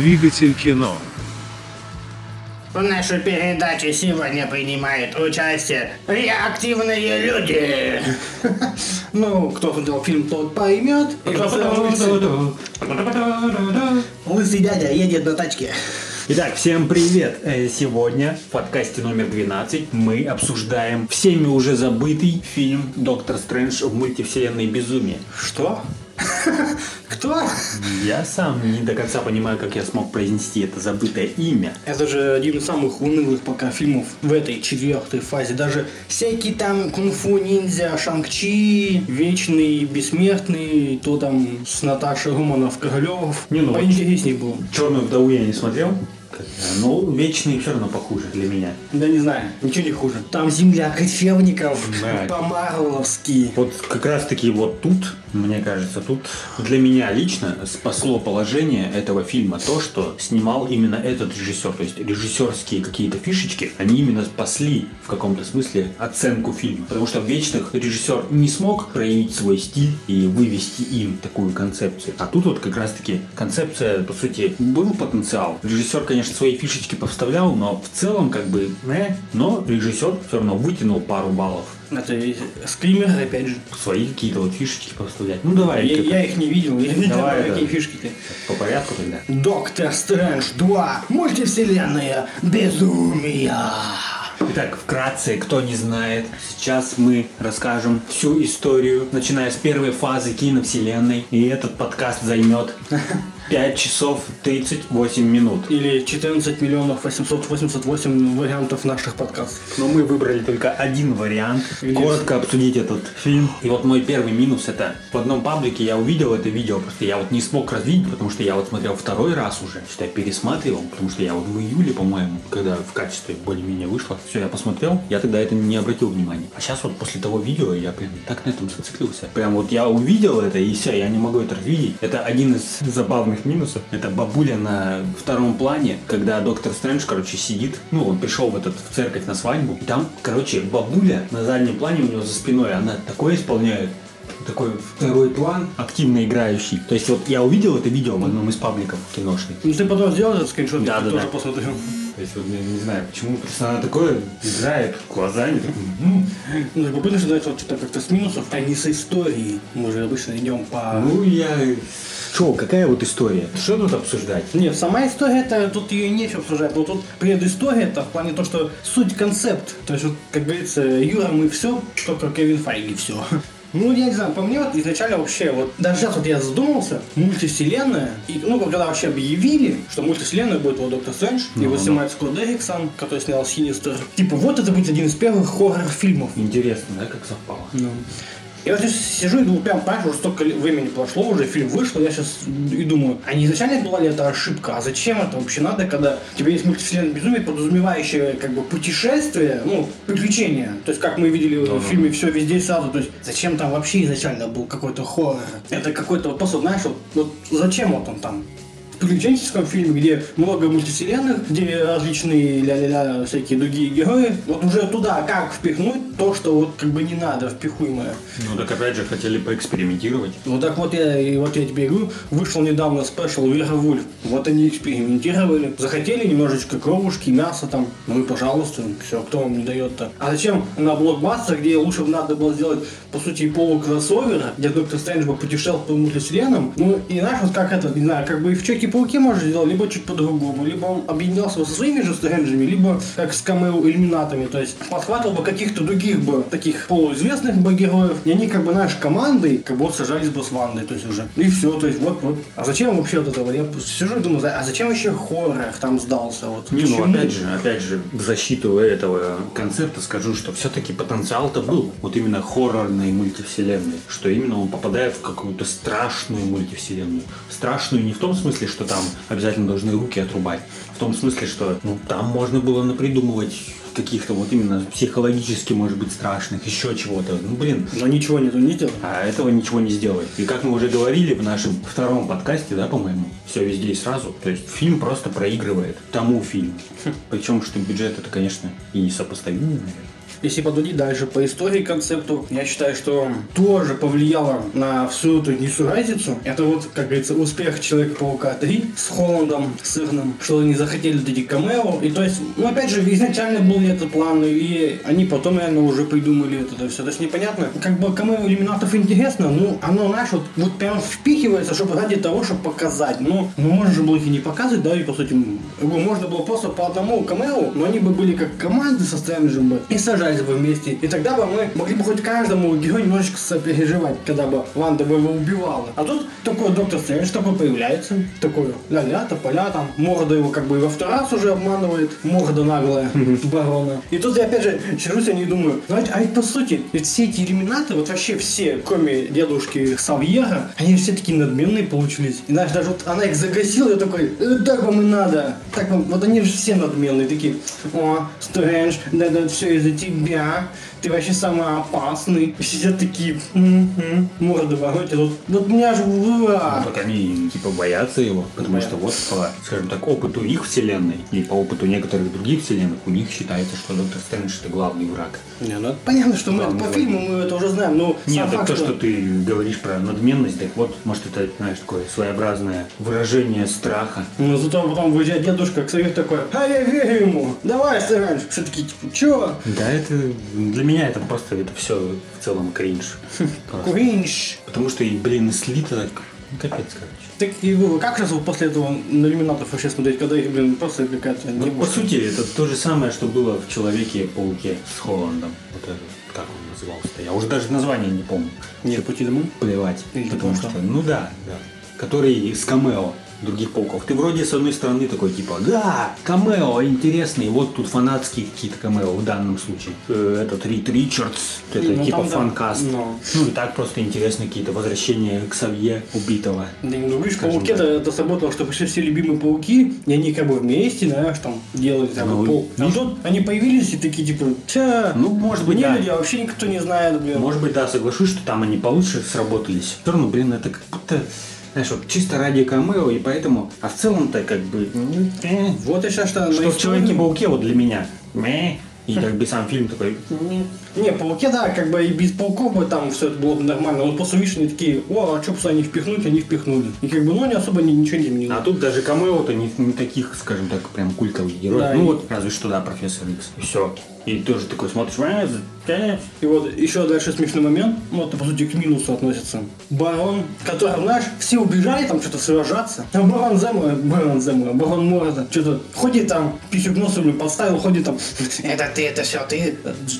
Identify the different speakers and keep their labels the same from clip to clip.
Speaker 1: Двигатель кино.
Speaker 2: В нашей передаче сегодня принимают участие реактивные люди. Ну, кто смотрел фильм, тот поймет. Лысый дядя едет на тачке.
Speaker 3: Итак, всем привет! Э, Сегодня в подкасте номер 12 мы обсуждаем всеми уже забытый фильм «Доктор Стрэндж в мультивселенной безумие».
Speaker 2: Что? Кто?
Speaker 3: Я сам не до конца понимаю, как я смог произнести это забытое имя.
Speaker 2: Это же один из самых унылых пока фильмов в этой четвертой фазе. Даже всякие там кунг-фу ниндзя, Шанг-Чи, Вечный, Бессмертный, то там с Наташей Романов, Королев.
Speaker 3: Не, ну,
Speaker 2: Поинтереснее было.
Speaker 3: «Черную вдову» я не смотрел. Ну, вечный все равно похуже для меня.
Speaker 2: Да не знаю, ничего не хуже. Там земля кочевников,
Speaker 3: Да.
Speaker 2: по-марловски.
Speaker 3: Вот как раз таки вот тут, мне кажется, тут для меня лично спасло положение этого фильма то, что снимал именно этот режиссер. То есть режиссерские какие-то фишечки, они именно спасли в каком-то смысле оценку фильма. Потому что в «Вечных» режиссер не смог проявить свой стиль и вывести им такую концепцию. А тут вот как раз таки концепция, по сути, был потенциал. Режиссер, конечно, свои фишечки повставлял, но в целом как бы, э, но режиссер все равно вытянул пару баллов
Speaker 2: Это и скример, опять же.
Speaker 3: свои какие-то вот фишечки поставлять. Ну давай,
Speaker 2: Я, я их не видел, я видел,
Speaker 3: Давай,
Speaker 2: какие
Speaker 3: да.
Speaker 2: фишки-то.
Speaker 3: по порядку тогда.
Speaker 2: Доктор Стрэндж 2. Мультивселенная безумия.
Speaker 3: Итак, вкратце, кто не знает, сейчас мы расскажем всю историю, начиная с первой фазы киновселенной, и этот подкаст займет 5 часов 38 минут.
Speaker 2: Или 14 миллионов 888 вариантов наших подкастов.
Speaker 3: Но мы выбрали только один вариант,
Speaker 2: Где
Speaker 3: коротко обсудить этот фильм. И вот мой первый минус это в одном паблике я увидел это видео, просто я вот не смог развидеть, потому что я вот смотрел второй раз уже, я пересматривал, потому что я вот в июле, по-моему, когда в качестве более-менее вышло, все, я посмотрел, я тогда это не обратил внимания. А сейчас вот после того видео я прям так на этом зациклился. Прям вот я увидел это и все, я не могу это развидеть. Это один из забавных минусов. Это бабуля на втором плане, когда доктор Стрэндж, короче, сидит. Ну, он пришел в этот в церковь на свадьбу. И там, короче, бабуля на заднем плане у него за спиной, она такое исполняет такой второй план, активно играющий. То есть вот я увидел это видео в одном из пабликов киношных.
Speaker 2: Ну ты потом сделал этот скриншот,
Speaker 3: Да,
Speaker 2: я
Speaker 3: да,
Speaker 2: тоже
Speaker 3: да.
Speaker 2: посмотрел.
Speaker 3: То есть вот я не знаю, почему просто она такое играет глазами.
Speaker 2: Ну, любопытно, что это вот что-то как-то с минусов, а не с историей. Мы же обычно идем по...
Speaker 3: Ну я... Че, какая вот история? Что тут обсуждать?
Speaker 2: Нет, сама история, это тут ее нечего обсуждать, но тут предыстория, это в плане то, что суть концепт. То есть, вот, как говорится, Юра, мы все, только Кевин Файги все. Ну, я не знаю, по мне вот изначально вообще, вот даже сейчас вот я задумался, мультивселенная, и, ну, когда вообще объявили, что мультивселенная будет вот Доктор Стрэндж, его снимает Скотт Дерриксон, который снял Синистер. Типа, вот это будет один из первых хоррор-фильмов.
Speaker 3: Интересно, да, как совпало?
Speaker 2: Ну. Я вот здесь сижу и думаю, прям, понимаешь, уже столько времени прошло, уже фильм вышел, я сейчас и думаю, а не изначально была ли это ошибка, а зачем это вообще надо, когда у тебя есть мультивселенная безумие, подразумевающее как бы путешествие, ну, приключения, то есть как мы видели в фильме «Все везде и сразу», то есть зачем там вообще изначально был какой-то хоррор, это какой-то вот просто, знаешь, вот, вот зачем вот он там, приключенческом фильме, где много мультивселенных, где различные ля-ля-ля всякие другие герои, вот уже туда как впихнуть то, что вот как бы не надо впихуемое.
Speaker 3: Ну так опять же хотели поэкспериментировать.
Speaker 2: Вот так вот я, и вот я тебе говорю, вышел недавно спешл Верховульф. Вот они экспериментировали. Захотели немножечко кровушки, мяса там. Ну и пожалуйста, все, кто вам не дает-то. А зачем на блокбастер, где лучше бы надо было сделать, по сути, полукроссовера, где Доктор Стрэндж бы путешествовал по мультивселенным. Ну и знаешь, вот как это, не знаю, как бы и в Человеке-пауке можно сделать, либо чуть по-другому, либо он объединялся со своими же Стрэнджами, либо как с камео-иллюминатами, то есть подхватывал бы каких-то других бы таких полуизвестных бы героев, и они как бы наши командой как бы вот сажались бы с Вандой, то есть уже. И все, то есть вот, вот. А зачем вообще вот это вот? Я сижу и думаю, а зачем вообще хоррор там сдался? Вот?
Speaker 3: Не, ну опять же, опять же, в защиту этого концепта скажу, что все-таки потенциал-то был. Вот именно хоррорной мультивселенной. Что именно он попадает в какую-то страшную мультивселенную. Страшную не в том смысле, что там обязательно должны руки отрубать. В том смысле, что ну, там можно было напридумывать каких-то вот именно психологически, может быть, страшных, еще чего-то. Ну, блин,
Speaker 2: Но ничего нету, не сделал.
Speaker 3: а этого ничего не сделает. И как мы уже говорили в нашем втором подкасте, да, по-моему, все везде и сразу. То есть фильм просто проигрывает тому фильму. Причем, что бюджет это, конечно, и несопоставимый, наверное.
Speaker 2: Если подойти дальше по истории концепту, я считаю, что тоже повлияло на всю эту несуразицу. Это вот, как говорится, успех Человека-паука 3 с Холландом сырным, что они захотели эти камео. И то есть, ну опять же, изначально был ли это план, или они потом реально уже придумали это, все. То есть непонятно. Как бы камео иллюминатов интересно, ну оно, знаешь, вот, вот прям впихивается, чтобы ради того, чтобы показать. Ну, ну можно же было их и не показывать, да, и по сути, можно было просто по одному камео, но они бы были как команды со Стрэнджем бы и сажались бы вместе. И тогда бы мы могли бы хоть каждому герою немножечко сопереживать, когда бы Ванда бы его убивала. А тут такой доктор Стрэндж такой появляется, такой ля-ля, тополя там, морда его как бы во второй раз уже обманывает, морда наглая барона. И тут я опять же чешусь, я не думаю, знаете, а ведь по сути, ведь все эти иллюминаты, вот вообще все, кроме дедушки Савьера, они все такие надменные получились. И знаешь, даже вот она их загасила, я такой, «Э, так вам и надо. Так вам, вот они же все надменные, такие, о, Стрэндж, да, да, все из-за тебя 对吧？Ты вообще самый опасный. Сидят такие, м-м, морды воротят. Вот, вот меня же ура!
Speaker 3: Ну, так они типа боятся его, потому
Speaker 2: Боятся.
Speaker 3: что вот по, скажем так, опыту их вселенной и по опыту некоторых других вселенных у них считается, что Доктор Стрэндж это главный враг.
Speaker 2: Не, ну понятно, что мы это
Speaker 3: Главный
Speaker 2: по фильму мы это уже знаем, но
Speaker 3: Нет, так
Speaker 2: факт,
Speaker 3: то, что ты говоришь про надменность, так вот, может это, знаешь, такое своеобразное выражение страха.
Speaker 2: Ну, зато потом выезжает дедушка к совет такой, а я верю ему, давай, Стрэндж. Все такие, типа, чё?
Speaker 3: Да, это для меня это просто это все в целом кринж.
Speaker 2: Кринж.
Speaker 3: Потому что, и, блин, слито так, ну, капец, короче.
Speaker 2: Так и как вот после этого на иллюминатов вообще смотреть, когда их, блин, просто какая-то
Speaker 3: Ну, по сути, это то же самое, что было в Человеке-пауке с Холландом. Вот это, как он назывался-то? Я уже даже название не помню.
Speaker 2: Нет, пути домой.
Speaker 3: Плевать.
Speaker 2: Или
Speaker 3: потому
Speaker 2: что?
Speaker 3: что, ну да, да. Который с камео других пауков. Ты вроде с одной стороны такой типа, да, камео интересный, вот тут фанатские какие-то камео в данном случае. Э, Этот Рид Ричардс, это
Speaker 2: Ну,
Speaker 3: типа
Speaker 2: там, да.
Speaker 3: фанкаст.
Speaker 2: Ну.
Speaker 3: Ну и так просто интересно какие-то возвращения к Савье убитого.
Speaker 2: Да, ну, видишь, пауки это, это сработало, что пришли все любимые пауки, и они как бы вместе, знаешь, там делали там
Speaker 3: Ну,
Speaker 2: пол. А
Speaker 3: видишь?
Speaker 2: тут они появились и такие типа, тя,
Speaker 3: Ну, может быть,
Speaker 2: не
Speaker 3: да.
Speaker 2: люди, а вообще никто не знает, блин.
Speaker 3: Может быть, да, соглашусь, что там они получше сработались. Все равно, блин, это как будто, знаешь, вот чисто ради камео, и поэтому, а в целом-то как бы, ну, э,
Speaker 2: Вот я сейчас что,
Speaker 3: что в Человеке-пауке вот для меня, и как бы сам фильм такой.
Speaker 2: Не, пауки, да, как бы и без пауков бы там все это было бы нормально. Вот после Вишни такие, о, а что бы они впихнуть, они впихнули. И как бы, ну, не особо ни- ничего не изменилось.
Speaker 3: А тут даже камео-то не, не таких, скажем так, прям культовых героев.
Speaker 2: Да,
Speaker 3: ну
Speaker 2: и-
Speaker 3: вот, разве что, да, профессор Икс. И все. И тоже такой смотришь, «А, за- э».
Speaker 2: И вот еще дальше смешной момент, ну это по сути к минусу относится. Барон, который, знаешь, все убежали там что-то сражаться, а барон Зема, барон Зема, барон Морда, что-то ходит там, писюк носом блин, подставил, ходит там, это ты, это все ты,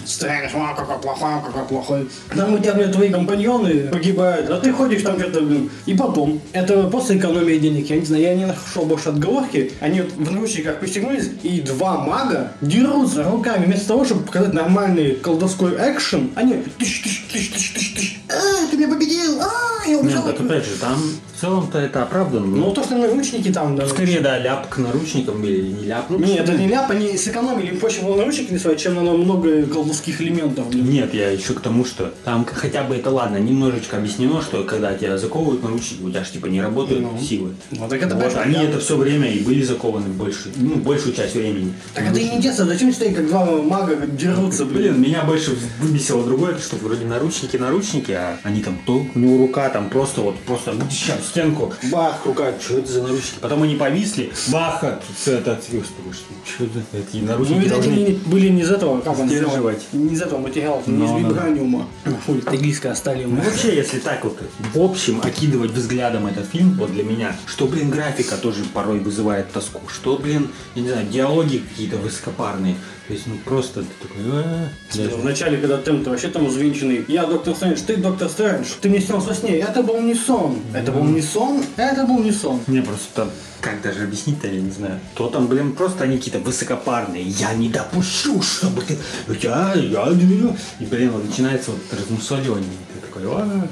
Speaker 2: Стрэндж, а, какой плохой, какой плохой. Там у тебя, блин, твои компаньоны погибают, а ты ходишь там что-то, блин. И потом, это просто экономия денег, я не знаю, я не нашел больше отговорки, они вот в наручниках пристегнулись, и два мага дерутся руками, вместо того, чтобы показать нормальный колдовской экшен, они тыщ, тыщ, тыщ, тыщ, тыщ, а, ты меня победил, а, я
Speaker 3: Нет,
Speaker 2: убежал.
Speaker 3: так опять же, там в целом-то это оправдано.
Speaker 2: Ну, то, что наручники там, да.
Speaker 3: Скорее, да, ляп к наручникам или не ляп. Ну,
Speaker 2: Нет, это не ляп, они сэкономили, проще было наручники рисовать, чем на много колдовских элементов, блин.
Speaker 3: Нет, я еще к тому, что там хотя бы это ладно, немножечко объяснено, что когда тебя заковывают наручники, у тебя же типа не работают
Speaker 2: Ну.
Speaker 3: силы.
Speaker 2: Ну, так это
Speaker 3: Вот, они это все время и были закованы больше, ну, большую часть времени.
Speaker 2: Так это и не детство, зачем стоять, как два мага дерутся, блин?
Speaker 3: Блин, меня больше выбесило другое, что вроде наручники, наручники, а они там то, у него рука там просто вот, просто сейчас стенку, бах, рука, что это за наручники? Потом они повисли, бах, а это, господи, что это, эти
Speaker 2: Ну,
Speaker 3: наручники
Speaker 2: видать,
Speaker 3: должны...
Speaker 2: они не- были не из этого, как он
Speaker 3: Сдерживать.
Speaker 2: Не из этого материала, не из
Speaker 3: да.
Speaker 2: вибраниума. Фу, тагильская стали.
Speaker 3: Ну, вообще, если так вот в общем окидывать взглядом этот фильм, вот для меня, что, блин, графика тоже порой вызывает тоску, что, блин, я не знаю, диалоги какие-то высокопарные, то есть, ну, просто ты такой, «А, даже-
Speaker 2: В начале, когда темп вообще там узвенчанный. Я доктор Стрэндж, ты доктор Стрэндж, ты мне снился во сне. Это был не сон. Это был не сон, это был не сон.
Speaker 3: Мне просто там, как даже объяснить-то, я не знаю. То там, блин, просто они какие-то высокопарные. Я не допущу, чтобы ты... Я, я. И, блин, вот начинается вот размусоливание. Ты такой, «А».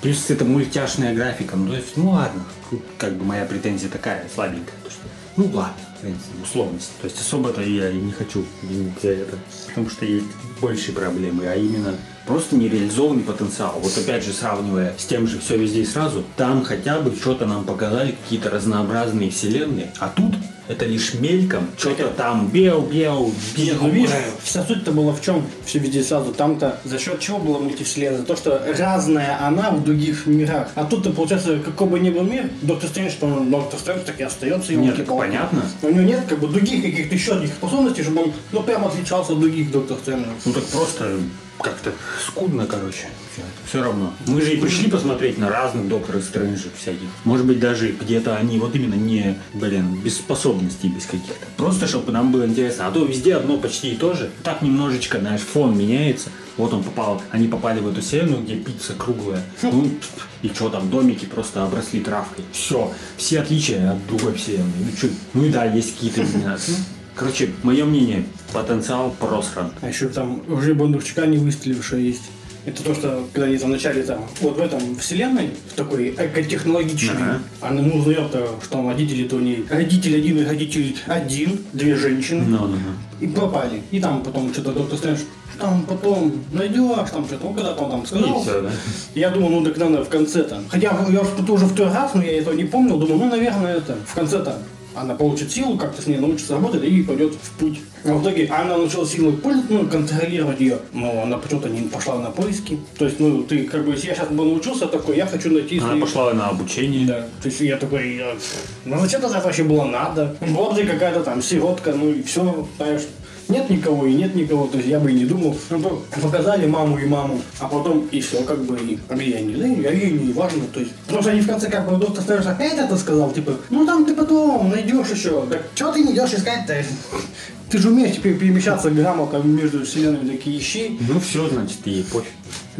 Speaker 3: Плюс это мультяшная графика. Ну, то есть, ну ладно. Тут как бы моя претензия такая, слабенькая. то, что, ну ладно, принципе, условность. То есть особо-то я и не хочу винить за это. Потому что есть большие проблемы, а именно просто нереализованный потенциал. Вот опять же, сравнивая с тем же «Все везде и сразу», там хотя бы что-то нам показали, какие-то разнообразные вселенные. А тут это лишь мельком, что-то там бел, бел, бел.
Speaker 2: ну видишь, вся суть-то была в чем? Все везде сразу. Там-то за счет чего была мультивселенная? То, что разная она в других мирах. А тут-то, получается, какой бы ни был мир, Доктор Стрэндж, что он Доктор Стрэндж, так и остается.
Speaker 3: Нет, так понятно.
Speaker 2: У него нет как бы других каких-то еще одних способностей, чтобы он, ну, прям отличался от других Доктор Стрэнджей.
Speaker 3: Ну так просто как-то скудно, короче. Все равно. Мы же и пришли посмотреть на разных докторов Стрэнджей всяких. Может быть, даже где-то они вот именно не, блин, без способностей, без каких-то. Просто, чтобы нам было интересно. А то везде одно почти и то же. Так немножечко, знаешь, фон меняется. Вот он попал, они попали в эту вселенную, где пицца круглая. Ну, и что там, домики просто обросли травкой. Все, все отличия от другой вселенной. Ну, чё, ну и да, есть какие-то Короче, мое мнение, потенциал просран.
Speaker 2: А еще там уже Бондарчука не выстрелившая есть. Это то, что когда они там в начале там, вот в этом вселенной, в такой экотехнологичной,
Speaker 3: Ага.
Speaker 2: она мы узнаем, что там родители-то у ней, родитель один и родитель один, две женщины,
Speaker 3: Ну, ну, ну.
Speaker 2: и пропали. И там потом что-то доктор Стрэндж, там потом найдешь, там что-то, ну когда он там сказал.
Speaker 3: И все, да?
Speaker 2: Я думал, ну так надо в конце-то. Хотя я уж тут уже второй раз, но я этого не помнил. Думаю, ну, наверное, это в конце-то она получит силу, как-то с ней научится работать и пойдет в путь. А в итоге она научилась пользоваться, ну, контролировать ее. Но она почему-то не пошла на поиски. То есть, ну, ты как бы, если я сейчас бы научился такой, я хочу найти
Speaker 3: Она
Speaker 2: свои-
Speaker 3: пошла на обучение.
Speaker 2: Да. То есть я такой, я... ну зачем тогда вообще было надо? Вот же какая-то там сиротка, ну и все, знаешь. Нет никого и нет никого, то есть я бы и не думал. Ну, по- показали маму и маму, а потом и все, как бы, и, а не, да, я ей не важно, то есть. Потому что они в конце как бы доктор Стрэндж опять это сказал, типа, ну там ты потом найдешь еще. Так что ты не идешь искать-то? Ты же умеешь теперь перемещаться грамотно между вселенными, такие ищи.
Speaker 3: Ну все, значит, ей пофиг.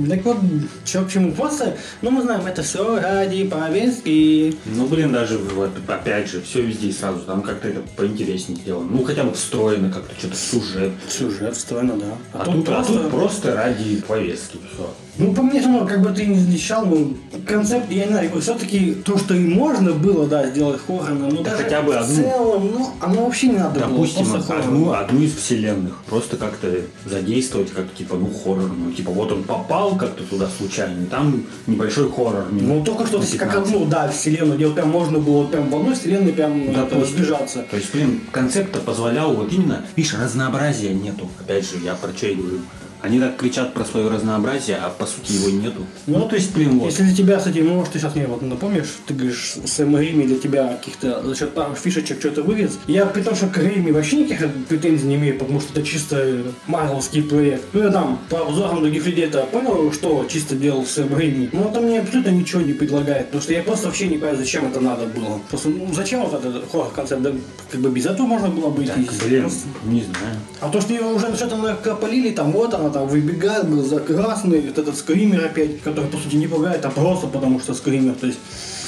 Speaker 2: Так вот, что к чему? Просто, ну мы знаем, это все ради повестки.
Speaker 3: Ну, блин, даже вот, опять же, все везде и сразу, там как-то это поинтереснее сделано. Ну, хотя бы встроено как-то, что-то сюжет.
Speaker 2: Сюжет встроено, да.
Speaker 3: А, тут, а тут просто ради повестки, все.
Speaker 2: Ну, по мне, ну, как бы ты не замечал, ну, концепт, я не знаю, все-таки то, что и можно было, да, сделать хоррорно, ну,
Speaker 3: Да
Speaker 2: даже
Speaker 3: хотя бы
Speaker 2: в
Speaker 3: одну.
Speaker 2: целом, ну, оно вообще не надо
Speaker 3: Допустим,
Speaker 2: было. просто
Speaker 3: одну, одну из вселенных. Просто как-то задействовать, как типа, ну, хоррор. Ну, типа, вот он попал как-то туда случайно, и там небольшой хоррор.
Speaker 2: Ну, только что,
Speaker 3: на
Speaker 2: как
Speaker 3: 15.
Speaker 2: одну, да, вселенную, где вот прям можно было прям в одной вселенной прям это,
Speaker 3: Допустим.
Speaker 2: сбежаться.
Speaker 3: То есть, блин, концепт позволял вот именно, видишь, разнообразия нету. Опять же, я про и говорю. Они так кричат про свое разнообразие, а по сути его нету. Ну, то есть, блин, вот.
Speaker 2: Если для тебя, кстати, ну, может, ты сейчас мне вот напомнишь, ты говоришь, Сэм Рэйми для тебя каких-то за счет пару фишечек что-то вывез. Я при том, что к Рэйми вообще никаких претензий не имею, потому что это чисто марвелский проект. Ну, я там по обзорам других людей это понял, что чисто делал Сэм Рэйми. Но это мне абсолютно ничего не предлагает, потому что я просто вообще не понимаю, зачем это надо было. Просто, ну, зачем вот этот хоррор-концепт? Да, как бы без этого можно было бы
Speaker 3: Так,
Speaker 2: идти.
Speaker 3: блин,
Speaker 2: Просто-
Speaker 3: не знаю.
Speaker 2: а то, что ее уже что-то накопалили, там вот она там выбегает, был за красный, этот скример опять, который по сути не пугает, а просто потому что скример. То есть,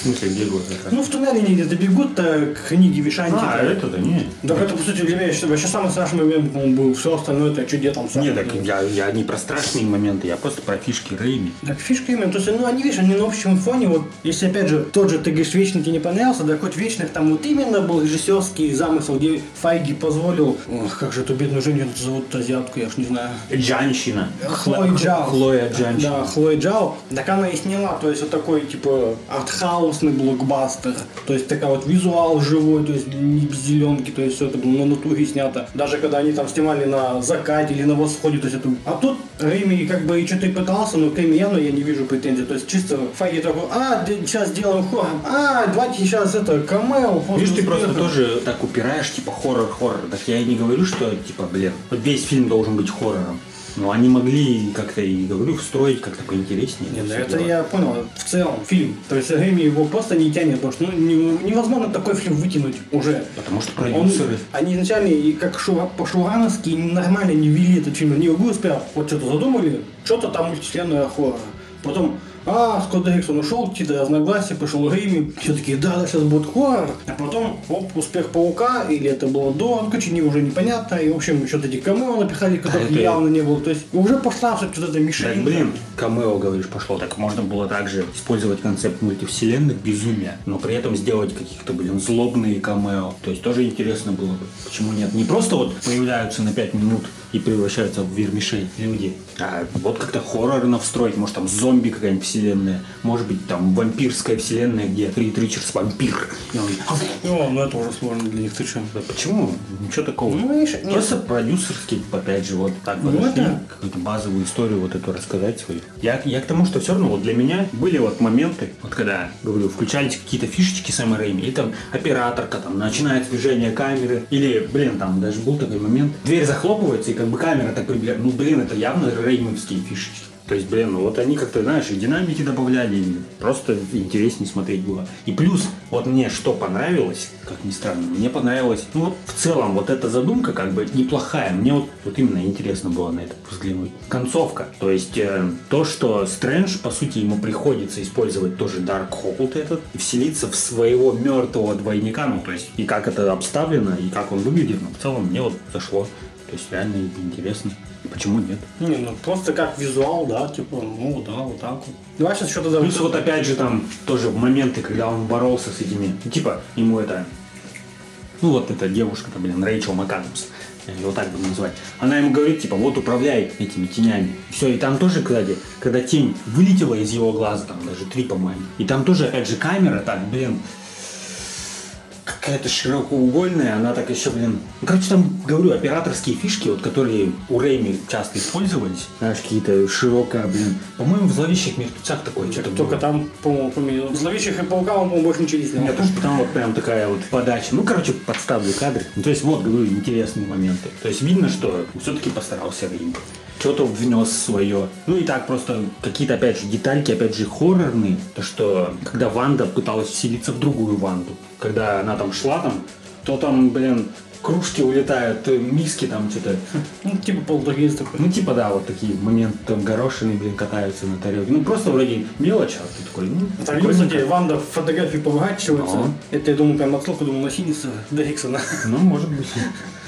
Speaker 3: смысле, раз?
Speaker 2: ну в туннеле они где-то бегут-то к книге Вишанти.
Speaker 3: А, это-то не.
Speaker 2: Так это, по сути, для меня вообще самый страшный момент по-моему, был. Все остальное это что где там
Speaker 3: Не,
Speaker 2: страшно
Speaker 3: так я, я не про страшные моменты, я просто про фишки Рэйми.
Speaker 2: Так фишка именно, то есть, ну они, видишь, они на общем фоне, вот, если опять же, тот же, ты говоришь, Вечный тебе не понравился, да хоть Вечных там вот именно был режиссерский замысел, где Файги позволил, ох, как же эту бедную женщину зовут, азиатку, я уж не знаю.
Speaker 3: Джанщина.
Speaker 2: Хлоя Джао.
Speaker 3: Хлоя Джанщина.
Speaker 2: Да, Хлоя Джао. Так она и сняла, то есть вот такой, типа, артхаусный блокбастер. То есть такая вот визуал живой, то есть не без зеленки, то есть все это было на натуре снято. Даже когда они там снимали на закате или на восходе, то есть это... А тут Рэйми как бы и что-то и пытался, но к Рэйми явно я не вижу претензий. То есть чисто Файги такой, а, сейчас сделаем хоррор, а, давайте сейчас это, камео.
Speaker 3: Видишь, ты просто
Speaker 2: успеха».
Speaker 3: тоже так упираешь, типа хоррор-хоррор. Так я и не говорю, что, типа, блин, весь фильм должен быть хоррором. Но они могли как-то, и говорю, встроить как-то поинтереснее.
Speaker 2: Не,
Speaker 3: это
Speaker 2: да это
Speaker 3: дело.
Speaker 2: я понял. В целом, фильм. То есть Рэми его просто не тянет, потому что ну, не- невозможно такой фильм вытянуть уже.
Speaker 3: Потому что
Speaker 2: Он,
Speaker 3: продюсеры...
Speaker 2: они изначально, и как шура, по-шурановски, нормально не вели этот фильм. Они его успел, вот что-то задумали, что-то там мультивселенная хоррор. Потом, а, Скотт Дерриксон ушел, какие-то разногласия, пошел Рэйми. Все такие, да, да, сейчас будет хоррор. А потом, оп, успех Паука, или это было до, ну, короче, не, уже непонятно. И, в общем, еще эти камео напихали, которых
Speaker 3: это-
Speaker 2: явно не было. То есть, уже пошла все что-то
Speaker 3: Так,
Speaker 2: мишень.
Speaker 3: блин, камео, говоришь, пошло. Так можно было также использовать концепт мультивселенных безумия, но при этом сделать каких-то, блин, злобные камео. То есть тоже интересно было бы. Почему нет? Не просто вот появляются на 5 минут и превращаются в вермишей люди, а вот как-то хоррорно встроить. Может там зомби какая-нибудь вселенная, может быть там вампирская вселенная, где Рид Ричардс вампир. И он «А
Speaker 2: Ну, ну это уже сложно для них, ты что?
Speaker 3: да почему? Ничего такого.
Speaker 2: Ну, видишь, нет.
Speaker 3: Просто продюсерский, опять же, вот так
Speaker 2: Ну,
Speaker 3: подошли,
Speaker 2: это-
Speaker 3: какую-то базовую историю вот эту рассказать свою. Я, я к тому, что все равно вот для меня были вот моменты, вот когда, говорю, включались какие-то фишечки Сэма Рэйми, и там операторка, там, начинает движение камеры, или, блин, там даже был такой момент, дверь захлопывается, и как бы камера так приближается, ну, блин, это явно реймовские фишечки. То есть, блин, ну вот они как-то, знаешь, и динамики добавляли, и просто интереснее смотреть было. И плюс, вот мне что понравилось, как ни странно, мне понравилось, ну вот в целом вот эта задумка как бы неплохая. Мне вот, вот именно интересно было на это взглянуть. Концовка. То есть э, то, что Стрэндж, по сути, ему приходится использовать тоже Даркхолд этот, и вселиться в своего мертвого двойника, ну то есть и как это обставлено, и как он выглядит, ну в целом мне вот зашло. То есть реально интересно. Почему нет?
Speaker 2: Не, ну просто как визуал, да, типа, ну да, вот так вот. Давай сейчас что-то
Speaker 3: Плюс вот опять же там тоже моменты, когда он боролся с этими, ну, типа ему это, ну вот эта девушка-то, блин, Рэйчел МакАдамс, я его так буду называть, она ему говорит, типа, вот управляй этими тенями. Все, и там тоже, кстати, когда тень вылетела из его глаза, там даже три, по-моему, и там тоже, опять же, камера так, блин, какая-то широкоугольная, она так еще, блин... Ну, короче, там, говорю, операторские фишки, вот, которые у Рейми часто использовались, знаешь, какие-то широкая, блин... По-моему, в «Зловещих мертвецах» такое что-то было.
Speaker 2: Только там, по-моему, поменял. В зловещих и паука он, по-моему, больше ничего не снял.
Speaker 3: Нет, уж там вот прям такая вот подача. Ну, короче, подставлю кадры. Ну, то есть, вот, говорю, интересные моменты. То есть, видно, что все-таки постарался Рим. Что-то внес свое. Ну и так просто какие-то, опять же, детальки, опять же, хоррорные. То, что когда Ванда пыталась вселиться в другую Ванду, когда она там шла там, то там, блин, кружки улетают, э, миски там что-то.
Speaker 2: Ну, типа полтергейст такой.
Speaker 3: Ну, типа, да, вот такие моменты, там горошины, блин, катаются на тарелке. Ну, просто вроде мелочь, а ты такой, ну,
Speaker 2: ну,
Speaker 3: прикольненько.
Speaker 2: кстати, Ванда фотографии поворачивается.
Speaker 3: Ага.
Speaker 2: Это, я думаю, прям отсылка, думаю, на Синиса Дериксона.
Speaker 3: Ну, может быть.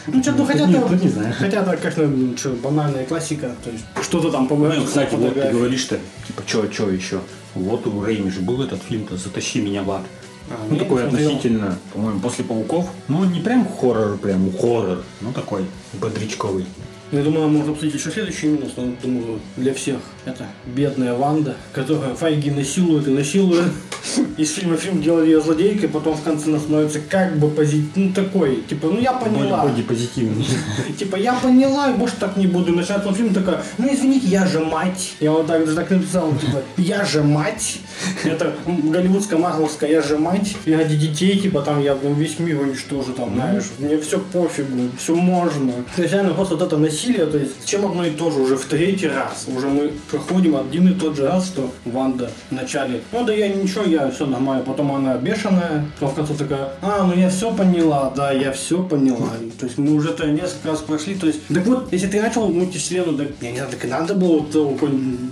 Speaker 2: Ну, что-то,
Speaker 3: Ну,
Speaker 2: хотя
Speaker 3: тут не-
Speaker 2: там-
Speaker 3: тут не знаю.
Speaker 2: Хотя, это, конечно, что, банальная классика. То есть, что-то там
Speaker 3: Ну,
Speaker 2: поворачивается.
Speaker 3: кстати, вот ты говоришь, что типа, что, что еще? Вот у Рейми же был этот фильм-то «Затащи меня в ад».
Speaker 2: А,
Speaker 3: Ну, такой относительно, по-моему, после «Пауков». Ну, не прям хоррор, прям хоррор, ну, такой бодрячковый.
Speaker 2: Я думаю, можно обсудить еще следующий минус, но думаю, для всех. Это бедная Ванда, которая Файги насилует и насилует. Из фильма фильм делали ее злодейкой, потом в конце она становится как бы позитив... Ну, такой, типа, ну я поняла.
Speaker 3: Более позитивный.
Speaker 2: Типа, я поняла, и больше так не буду. Начинает он фильм такая, ну извините, я же мать. Я вот так, так написал, типа, я же мать. Это голливудская, марвелская, я же мать. И ради детей, типа, там я ну, весь мир уничтожу, там, знаешь. Мне все пофигу, все можно. То есть, реально, просто вот это насилие, то есть, чем одно и то же уже в третий раз. Уже мы проходим один и тот же раз, что Ванда в начале, ну да я ничего, я все нормально. Потом она бешеная, потом в конце такая, а, ну я все поняла, да, я все поняла. То есть мы уже это несколько раз прошли. То есть, так вот, если ты начал мультивселенную, так, я не знаю, так и надо было вот того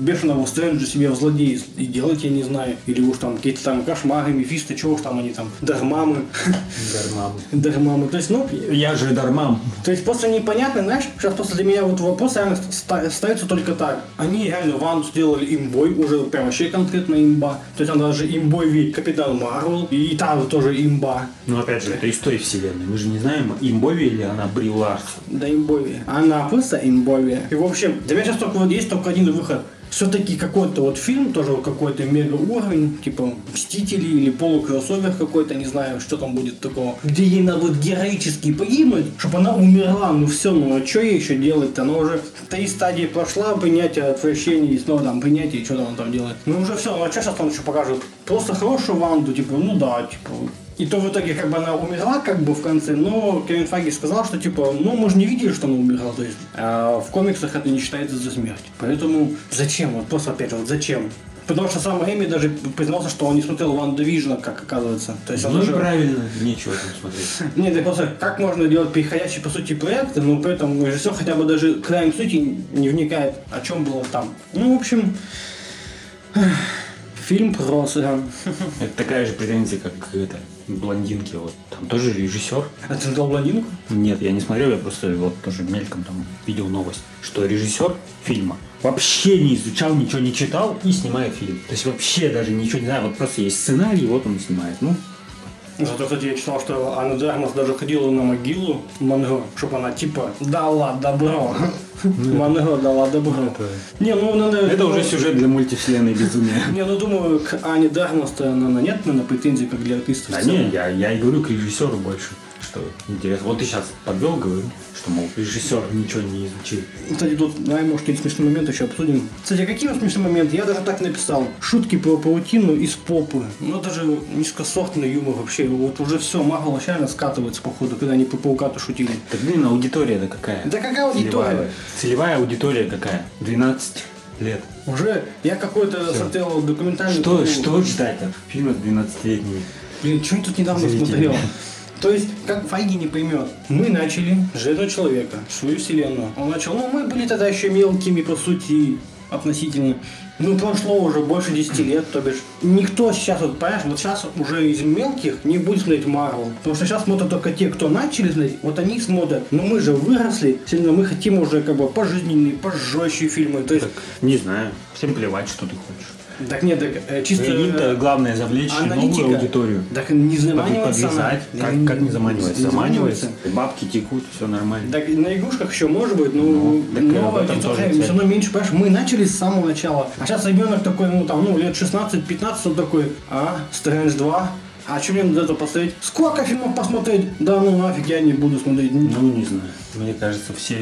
Speaker 2: бешеного Стрэнджа себе в злодеи и делать, я не знаю. Или уж там какие-то там кошмары, мефисты, чего уж там они там, дармамы,
Speaker 3: Дармам.
Speaker 2: дармамы. То есть, ну,
Speaker 3: Я же Дармам.
Speaker 2: то есть просто непонятно, знаешь, сейчас просто для меня вот вопрос реально ста- ставится только так. Они реально Ванду сделали имбой, уже прям вообще конкретно имба. То есть она даже имбой видит Капитан Марвел, и там тоже имба.
Speaker 3: Ну, опять же, это из той вселенной. Мы же не знаем, имбови или она Бри Ларсон.
Speaker 2: Да имбови. Она просто имбови. И в общем, для меня сейчас только вот есть только один выход. Все-таки какой-то вот фильм, тоже какой-то мега уровень, типа Мстители или полукроссовер какой-то, не знаю, что там будет такого, где ей надо вот героически погибнуть, чтобы она умерла, ну все, ну а что ей еще делать-то? Она уже три стадии прошла, принятие, отвращение, и снова там принятие, что там он там делает. Ну уже все, ну а что сейчас он еще покажет? Просто хорошую Ванду, типа, ну да, типа, и то в итоге как бы она умерла как бы в конце, но Кевин Фаги сказал, что типа, ну мы же не видели, что она умерла, то есть а в комиксах это не считается за смерть. Поэтому зачем? Вот просто опять вот зачем? Потому что сам Эми даже признался, что он не смотрел Ван Division, как оказывается. То есть
Speaker 3: Ну,
Speaker 2: даже...
Speaker 3: правильно, нечего там смотреть.
Speaker 2: Нет, это просто как можно делать переходящие по сути проекты, но при этом режиссер хотя бы даже к краям сути не вникает, о чем было там. Ну, в общем, фильм просто.
Speaker 3: Это такая же претензия, как это, блондинки. Вот. Там тоже режиссер.
Speaker 2: А ты дал блондинку?
Speaker 3: Нет, я не смотрел, я просто вот тоже мельком там видел новость, что режиссер фильма вообще не изучал, ничего не читал и снимает фильм. То есть вообще даже ничего не знаю, вот просто есть сценарий, вот он снимает. Ну,
Speaker 2: Зато, кстати, я читал, что Анна Дармас даже ходила на могилу Монго, чтобы она типа дала добро. Монго дала добро. Не, ну, надо...
Speaker 3: Это уже сюжет для мультивселенной безумия.
Speaker 2: Не, ну думаю, к Ане Дармас-то, наверное, нет, наверное, претензий, как для артистов.
Speaker 3: Да не, я, я и говорю к режиссеру больше, что интересно. Вот ты сейчас подвел, говорю, что, мол, режиссер ничего не изучил.
Speaker 2: Кстати, тут, давай, может, какие-то смешные моменты еще обсудим. Кстати, какие вот смешные моменты? Я даже так написал. Шутки про паутину из попы. Ну, даже низкосортный юмор вообще. Вот уже все, Марвел вообще скатывается, походу, когда они про паука-то шутили.
Speaker 3: Так, блин, аудитория-то какая?
Speaker 2: Да какая аудитория?
Speaker 3: Целевая, целевая аудитория какая? 12 лет.
Speaker 2: Уже я какой-то смотрел документальный...
Speaker 3: Что, что ждать от фильма с 12-летними?
Speaker 2: Блин, что я тут недавно
Speaker 3: Зрителями.
Speaker 2: смотрел? То есть, как Файги не поймет, мы начали с Железного Человека, свою вселенную. Он начал, ну, мы были тогда еще мелкими, по сути, относительно. Ну, прошло уже больше 10 лет, то бишь. Никто сейчас, вот, понимаешь, вот сейчас уже из мелких не будет смотреть Марвел. Потому что сейчас смотрят только те, кто начали смотреть, вот они смотрят. Но мы же выросли, сильно мы хотим уже как бы пожизненные, пожестче фильмы. То есть,
Speaker 3: Так, не знаю, всем плевать, что ты хочешь.
Speaker 2: Так нет, так, э, чисто...
Speaker 3: Им-то главное завлечь
Speaker 2: аналитика.
Speaker 3: новую аудиторию.
Speaker 2: Так не заманивается она.
Speaker 3: Как, как не заманивается?
Speaker 2: Не
Speaker 3: Заманивается. Бабки текут, все нормально.
Speaker 2: Так на игрушках еще может быть, но
Speaker 3: Ну,
Speaker 2: новая аудитория все равно меньше, понимаешь, мы начали с самого начала. А сейчас ребенок такой, ну там, ну, лет 16-15, он такой, а, Стрэндж 2, а что мне надо это посмотреть? Сколько фильмов посмотреть? Да ну нафиг, я не буду смотреть.
Speaker 3: Ну, не знаю. Мне кажется, все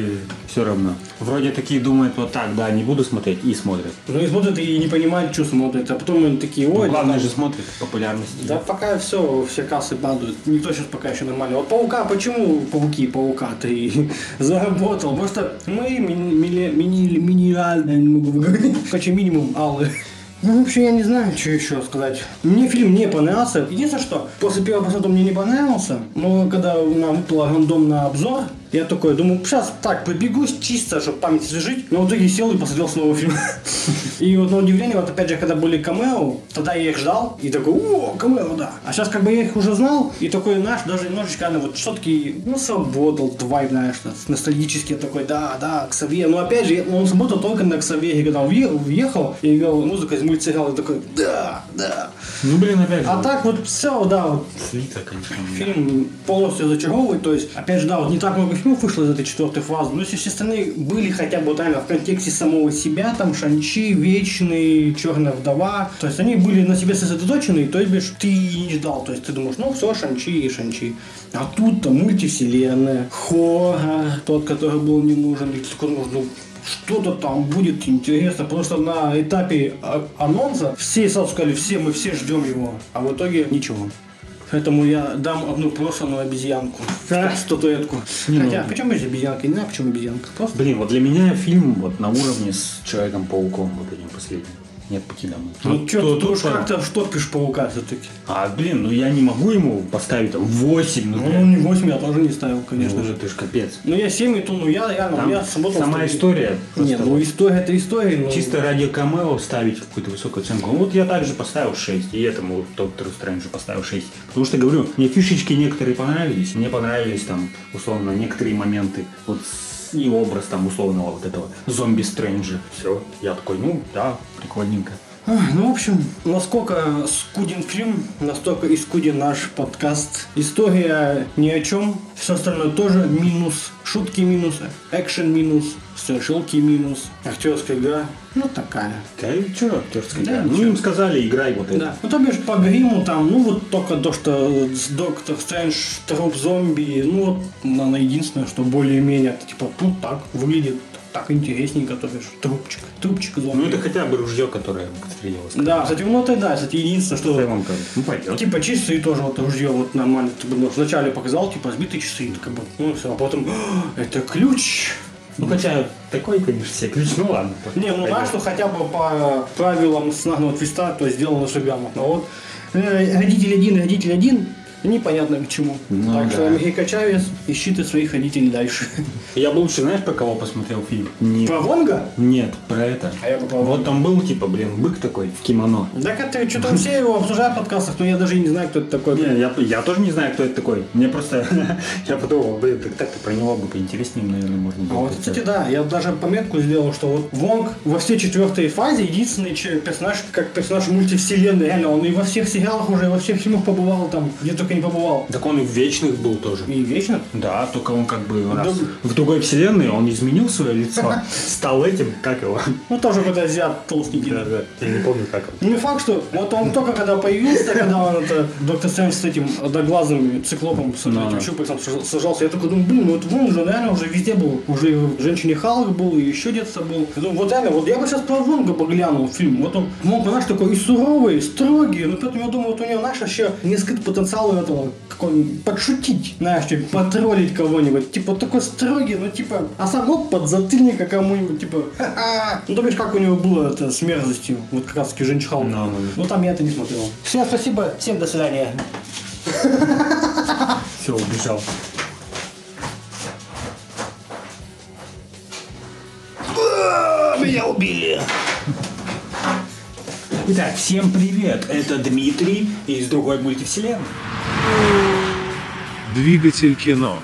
Speaker 3: все равно. Вроде такие думают вот так, да, не буду смотреть, и смотрят.
Speaker 2: Ну и смотрят и не понимают, что смотрят, а потом они такие,
Speaker 3: Ну,
Speaker 2: ой,
Speaker 3: главное
Speaker 2: да,
Speaker 3: же смотрят популярность.
Speaker 2: Да пока все, все кассы падают. Никто сейчас пока еще нормально. Вот паука, почему пауки, паука ты заработал? Что мы мини, мини, минимальные, не могу выговорить, короче, минимум аллы. Ну, вообще, я не знаю, что еще сказать. Мне фильм не понравился. Единственное, что после первого просмотра мне не понравился, но когда нам выпало рандом на обзор, я такой думаю, сейчас так, побегусь чисто, чтобы память освежить. Но в итоге сел и посмотрел снова фильм. И вот на удивление, вот опять же, когда были камео, тогда я их ждал и такой, о, камео, да. А сейчас как бы я их уже знал, и такой наш, даже немножечко, ну, вот все-таки, ну, сработал твайп, знаешь, ностальгический такой, да, да, Ксавье. Но опять же, он сработал только на Ксавье, когда въехал и играл музыку из мультсериала, и такой, да, да.
Speaker 3: Ну, блин, опять же.
Speaker 2: А так вот все, да, вот
Speaker 3: Слито, конечно.
Speaker 2: фильм полностью зачаровывает, то есть, опять же, да, вот не так много фильмов вышло из этой четвертой фазы, но если все остальные были хотя бы вот в контексте самого себя, там Шанчи, Вечный, Черная вдова, то есть они были на себе сосредоточены, то есть ты и не ждал, то есть ты думаешь, ну все, Шанчи и Шанчи. А тут-то мультивселенная, хоррор, тот, который был не нужен, и ты такой ну что-то там будет интересно, потому что на этапе а- анонса все сразу сказали, все, мы все ждем его, а в итоге ничего. Поэтому я дам одну брошенную обезьянку. Статуэтку. Хотя, почему же обезьянка? Не знаю, почему обезьянка. Просто
Speaker 3: Блин, вот для меня фильм вот на уровне с Человеком-пауком, вот этим последним. Нет пути домой.
Speaker 2: Ну
Speaker 3: Вот
Speaker 2: что, ты уж как-то штопишь паука все-таки.
Speaker 3: А, блин, ну я не могу ему поставить там 8, ну,
Speaker 2: Ну,
Speaker 3: блин.
Speaker 2: не 8 я тоже не ставил,
Speaker 3: Ну,
Speaker 2: конечно
Speaker 3: уже
Speaker 2: же.
Speaker 3: ты ж капец.
Speaker 2: Ну, я 7 и то, ну, я реально,
Speaker 3: Там
Speaker 2: я сработал...
Speaker 3: сама история.
Speaker 2: Нет, ну, история это история, но...
Speaker 3: Чисто ради камео ставить какую-то высокую оценку. Ну, вот я также поставил 6, и этому Доктору Стрэнджу поставил 6. Потому что, говорю, мне фишечки некоторые понравились, мне понравились там, условно, некоторые моменты. Вот с- и образ там условного вот этого зомби Стрэнджа. Все, я такой, ну, да, прикольненько.
Speaker 2: Ну, в общем, насколько скуден фильм, настолько и скуден наш подкаст. История ни о чем, все остальное тоже минус. Шутки минус, экшен минус, страшилки минус, актерская игра, ну такая.
Speaker 3: Да и что актерская
Speaker 2: Да,
Speaker 3: игра? Ну, им сказали, играй вот это.
Speaker 2: Да. Ну, то бишь, по гриму там, ну, вот только то, что Доктор Стрэндж, труп зомби, ну, вот, наверное, единственное, что более-менее, типа, ну, так выглядит, так интересненько, то бишь, трупчик, трупчик зомби.
Speaker 3: Ну, это хотя бы ружье, которое отстрелилось.
Speaker 2: Да, кстати, ну, это да, кстати, единственное, что...
Speaker 3: Я вам? Ну, пойдет.
Speaker 2: Типа часы тоже вот ружье вот нормально. Ты бы ну, вначале показал, типа сбитые часы, как бы, ну все, а потом «А, это ключ.
Speaker 3: Ну, хотя такой, конечно, все ключ, ну ладно.
Speaker 2: Не, ну так, что хотя бы по правилам снагного твиста, то есть сделано все грамотно. Вот э, родитель один, родитель один, непонятно к чему.
Speaker 3: Ну
Speaker 2: так
Speaker 3: да.
Speaker 2: что Мехико Чавес, ищи ты своих родителей дальше.
Speaker 3: Я бы лучше, знаешь, про кого посмотрел фильм? Не...
Speaker 2: Про Вонга?
Speaker 3: Нет, про это.
Speaker 2: А я бы про
Speaker 3: Вот там был, типа, блин, бык такой в кимоно.
Speaker 2: Так это что-то все его обсуждают в подкастах, но я даже и не знаю, кто это такой.
Speaker 3: Не, я, я тоже не знаю, кто это такой. Мне просто... я подумал, блин, так так-то про него бы поинтереснее, наверное, можно
Speaker 2: А
Speaker 3: было.
Speaker 2: вот,
Speaker 3: представить.
Speaker 2: кстати, да, я даже пометку сделал, что вот Вонг во всей четвертой фазе единственный персонаж, как персонаж мультивселенной, реально, он и во всех сериалах уже, и во всех фильмах побывал там, где только не побывал.
Speaker 3: Так он и в Вечных был тоже.
Speaker 2: И вечно.
Speaker 3: Да, только он как бы у нас
Speaker 2: Да.
Speaker 3: в другой вселенной он изменил свое лицо, стал этим, как его.
Speaker 2: Ну, тоже какой-то азиат толстенький.
Speaker 3: Да, да, я не помню, как он.
Speaker 2: Ну, не факт, что вот он только когда появился, когда он это, доктор Стрэндж с этим одноглазым циклопом, с
Speaker 3: Да,
Speaker 2: этим щупальцем саж- сажался, я такой думаю, блин, ну вот вон же, наверное, уже везде был. Уже в «Женщине Халк» был, и еще где-то был. Я думаю, вот реально, вот я бы сейчас про Вонга бы глянул фильм. Вот он, он, понимаешь, такой и суровый, и строгий, но поэтому я думаю, вот у него, знаешь, еще не скрыт этого, какой-нибудь подшутить, знаешь, типа, потроллить кого-нибудь. Типа, такой строгий, ну, типа, а сам оп, подзатыльника кому-нибудь, типа, ха-ха. Ну, то бишь, как у него было это с мерзостью, вот как раз таки «Женщина Халк».
Speaker 3: Ну, ну,
Speaker 2: Ну, там я это не смотрел. Всем спасибо, всем до свидания.
Speaker 3: Все, убежал.
Speaker 2: Меня убили.
Speaker 3: Итак, всем привет, это Дмитрий из другой мультивселенной.
Speaker 1: Двигатель кино.